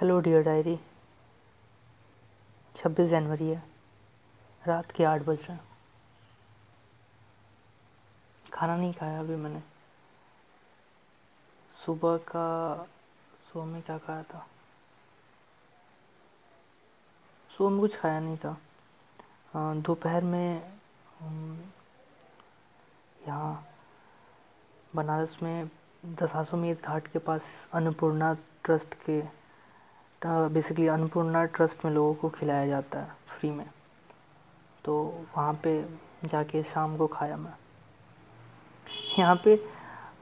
Hello dear diary छब्बीस जनवरी है। रात के आठ बज रहे हैं। खाना नहीं खाया अभी मैंने। सुबह का सुबह में क्या खाया था? सुबह में कुछ खाया नहीं था। दोपहर में यहाँ बनारस में दशाश्वमेध घाट के पास अन्नपूर्णा ट्रस्ट के बेसिकली अन्नपूर्णा ट्रस्ट में लोगों को खिलाया जाता है फ्री में। तो वहाँ पे जाके शाम को खाया मैं। यहाँ पे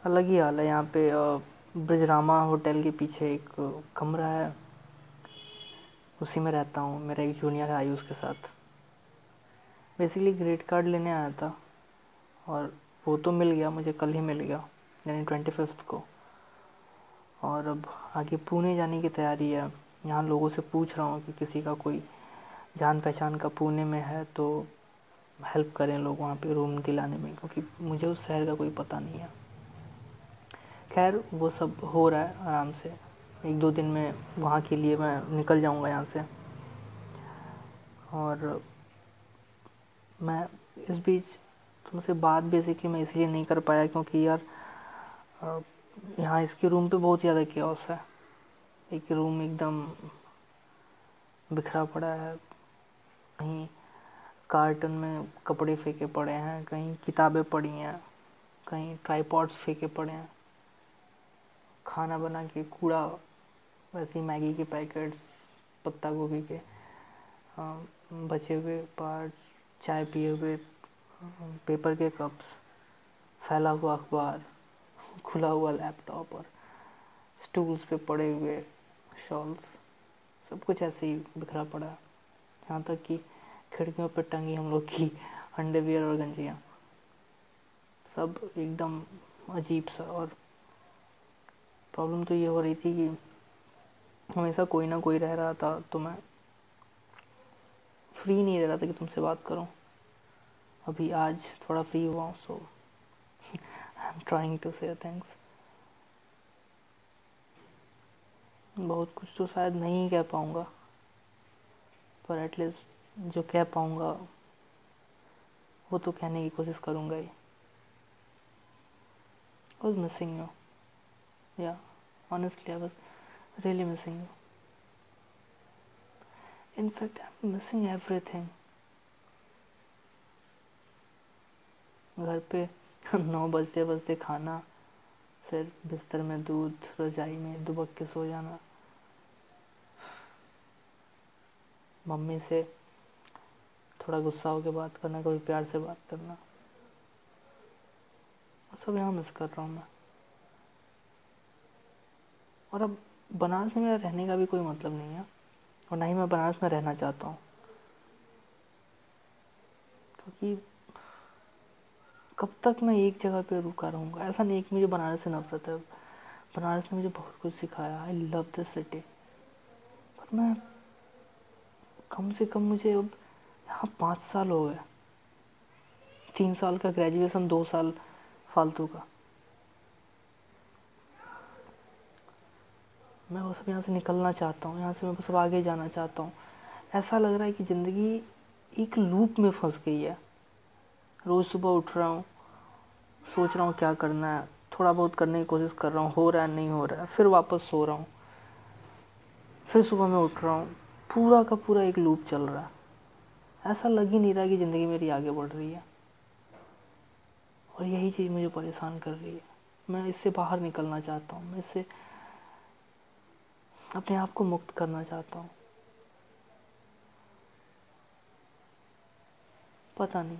अलग ही हाल है, यहाँ पे ब्रजरामा होटल के पीछे एक कमरा है। उसी में रहता हूँ, मेरा एक जूनियर है आयुष के साथ। बेसिकली ग्रेड कार्ड लेने आया था, और वो तो मिल गया, मुझे कल ही मिल गया, यानी ट्वेंटी फिफ्थ को। और अब आगे पुणे जाने की तैयारी है। यहाँ लोगों से पूछ रहा हूँ कि किसी का कोई जान पहचान का पुणे में है तो हेल्प करें लोग वहाँ पे रूम दिलाने में, क्योंकि मुझे उस शहर का कोई पता नहीं है। खैर, वो सब हो रहा है आराम से। एक दो दिन में वहाँ के लिए मैं निकल जाऊँगा यहाँ से। और मैं इस बीच तुमसे बात बेसिकली मैं इसलिए नहीं कर पाया क्योंकि यार यहाँ इसके रूम पे बहुत ज़्यादा केओस है। एक रूम एकदम बिखरा पड़ा है। कहीं कार्टन में कपड़े फेंके पड़े हैं, कहीं किताबें पड़ी हैं, कहीं ट्राईपॉड्स फेंके पड़े हैं। खाना बना के, कूड़ा, वैसे ही मैगी के पैकेट्स पत्ता गोभी के बचे हुए पार्ट्स चाय पिए हुए पेपर के कप्स फैला हुआ अखबार, खुला हुआ लैपटॉप और स्टूल्स पे पड़े हुए। शॉल्स सब कुछ ऐसे ही बिखरा पड़ा। यहाँ तक कि खिड़कियों पर टंगी हम लोग की अंडरवियर और गंजियाँ। सब एकदम अजीब सा और प्रॉब्लम तो ये हो रही थी कि हमेशा कोई ना कोई रह रहा था तो मैं फ्री नहीं रह रहा था कि तुमसे बात करूँ। अभी आज थोड़ा फ्री हुआ हूँ so I am trying to say thanks बहुत कुछ तो शायद नहीं कह पाऊँगा। पर एटलीस्ट जो कह पाऊँगा, वो तो कहने की कोशिश करूँगा ही। You yeah honestly I was really missing you in fact I am missing everything घर पे नौ बजते बजते खाना, फिर बिस्तर में दूध, रजाई में दुबक के सो जाना। मम्मी से थोड़ा गुस्सा होकर बात करना, कभी प्यार से बात करना। सब यहाँ मिस कर रहा हूँ मैं। और अब बनारस में मेरा रहने का भी कोई मतलब नहीं है, और ना ही मैं बनारस में रहना चाहता हूँ। क्योंकि कब तक मैं एक जगह पे रुका रहूँगा? ऐसा नहीं कि मुझे बनारस से नफरत है। बनारस ने मुझे बहुत कुछ सिखाया। आई लव दिस सिटी पर मैं कम से कम मुझे अब यहाँ पाँच साल हो गए। तीन साल का ग्रेजुएशन दो साल फालतू का। मैं वो सब यहाँ से निकलना चाहता हूँ, यहाँ से मैं बस आगे जाना चाहता हूँ। ऐसा लग रहा है कि ज़िंदगी एक लूप में फंस गई है। रोज़ सुबह उठ रहा हूँ, सोच रहा हूँ क्या करना है, थोड़ा बहुत करने की कोशिश कर रहा हूँ, हो रहा है, नहीं हो रहा है, फिर वापस सो रहा हूँ। फिर सुबह मैं उठ रहा हूँ पूरा का पूरा एक लूप चल रहा है। ऐसा लग ही नहीं रहा कि ज़िंदगी मेरी आगे बढ़ रही है। और यही चीज़ मुझे परेशान कर रही है। मैं इससे बाहर निकलना चाहता हूँ। मैं इससे अपने आप को मुक्त करना चाहता हूँ। पता नहीं।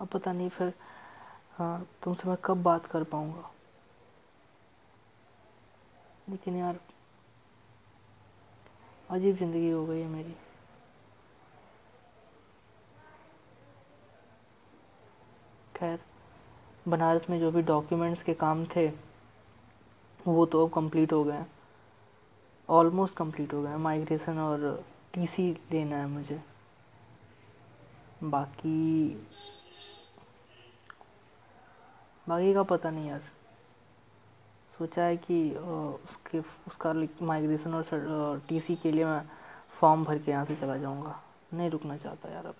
अब पता नहीं फिर हाँ तुमसे मैं कब बात कर पाऊँगा। लेकिन यार अजीब ज़िंदगी हो गई है मेरी। खैर, बनारस में जो भी डॉक्यूमेंट्स के काम थे, वो तो अब कंप्लीट हो गए ऑलमोस्ट कंप्लीट हो गए माइग्रेशन और टीसी लेना है मुझे। बाकी बाकी का पता नहीं यार। सोचा है कि उसके, उसका माइग्रेशन और टीसी के लिए मैं फॉर्म भर के यहाँ से चला जाऊँगा। नहीं रुकना चाहता यार अब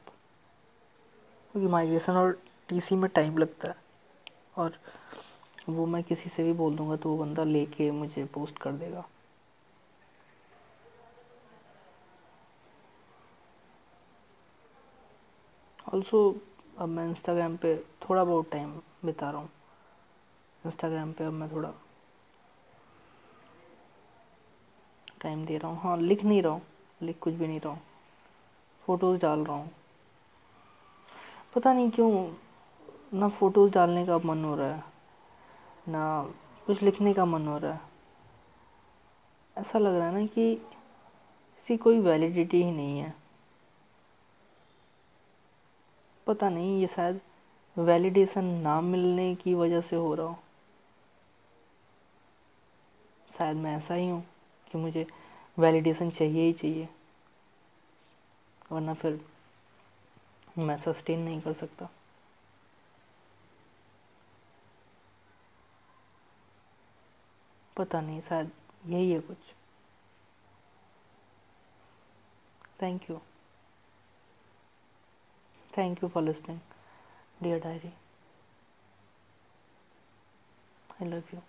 क्योंकि माइग्रेशन और टीसी में टाइम लगता है। और वो मैं किसी से भी बोल दूँगा तो वो बंदा लेके मुझे पोस्ट कर देगा। ऑल्सो अब मैं इंस्टाग्राम पे थोड़ा बहुत टाइम बिता रहा हूँ। इंस्टाग्राम पे अब मैं थोड़ा टाइम दे रहा हूँ। हाँ लिख नहीं रहा हूँ। लिख कुछ भी नहीं रहा हूँ। फ़ोटोज़ डाल रहा हूँ। पता नहीं क्यों, ना फ़ोटोज़ डालने का मन हो रहा है, ना कुछ लिखने का मन हो रहा है। ऐसा लग रहा है ना कि इसकी कोई वैलिडिटी ही नहीं है। पता नहीं, ये शायद वैलिडेशन ना मिलने की वजह से हो रहा हो। शायद मैं ऐसा ही हूँ। कि मुझे वैलिडेशन चाहिए ही चाहिए। वरना फिर मैं सस्टेन नहीं कर सकता। पता नहीं शायद यही है कुछ। Thank you thank you for listening, dear diary I love you.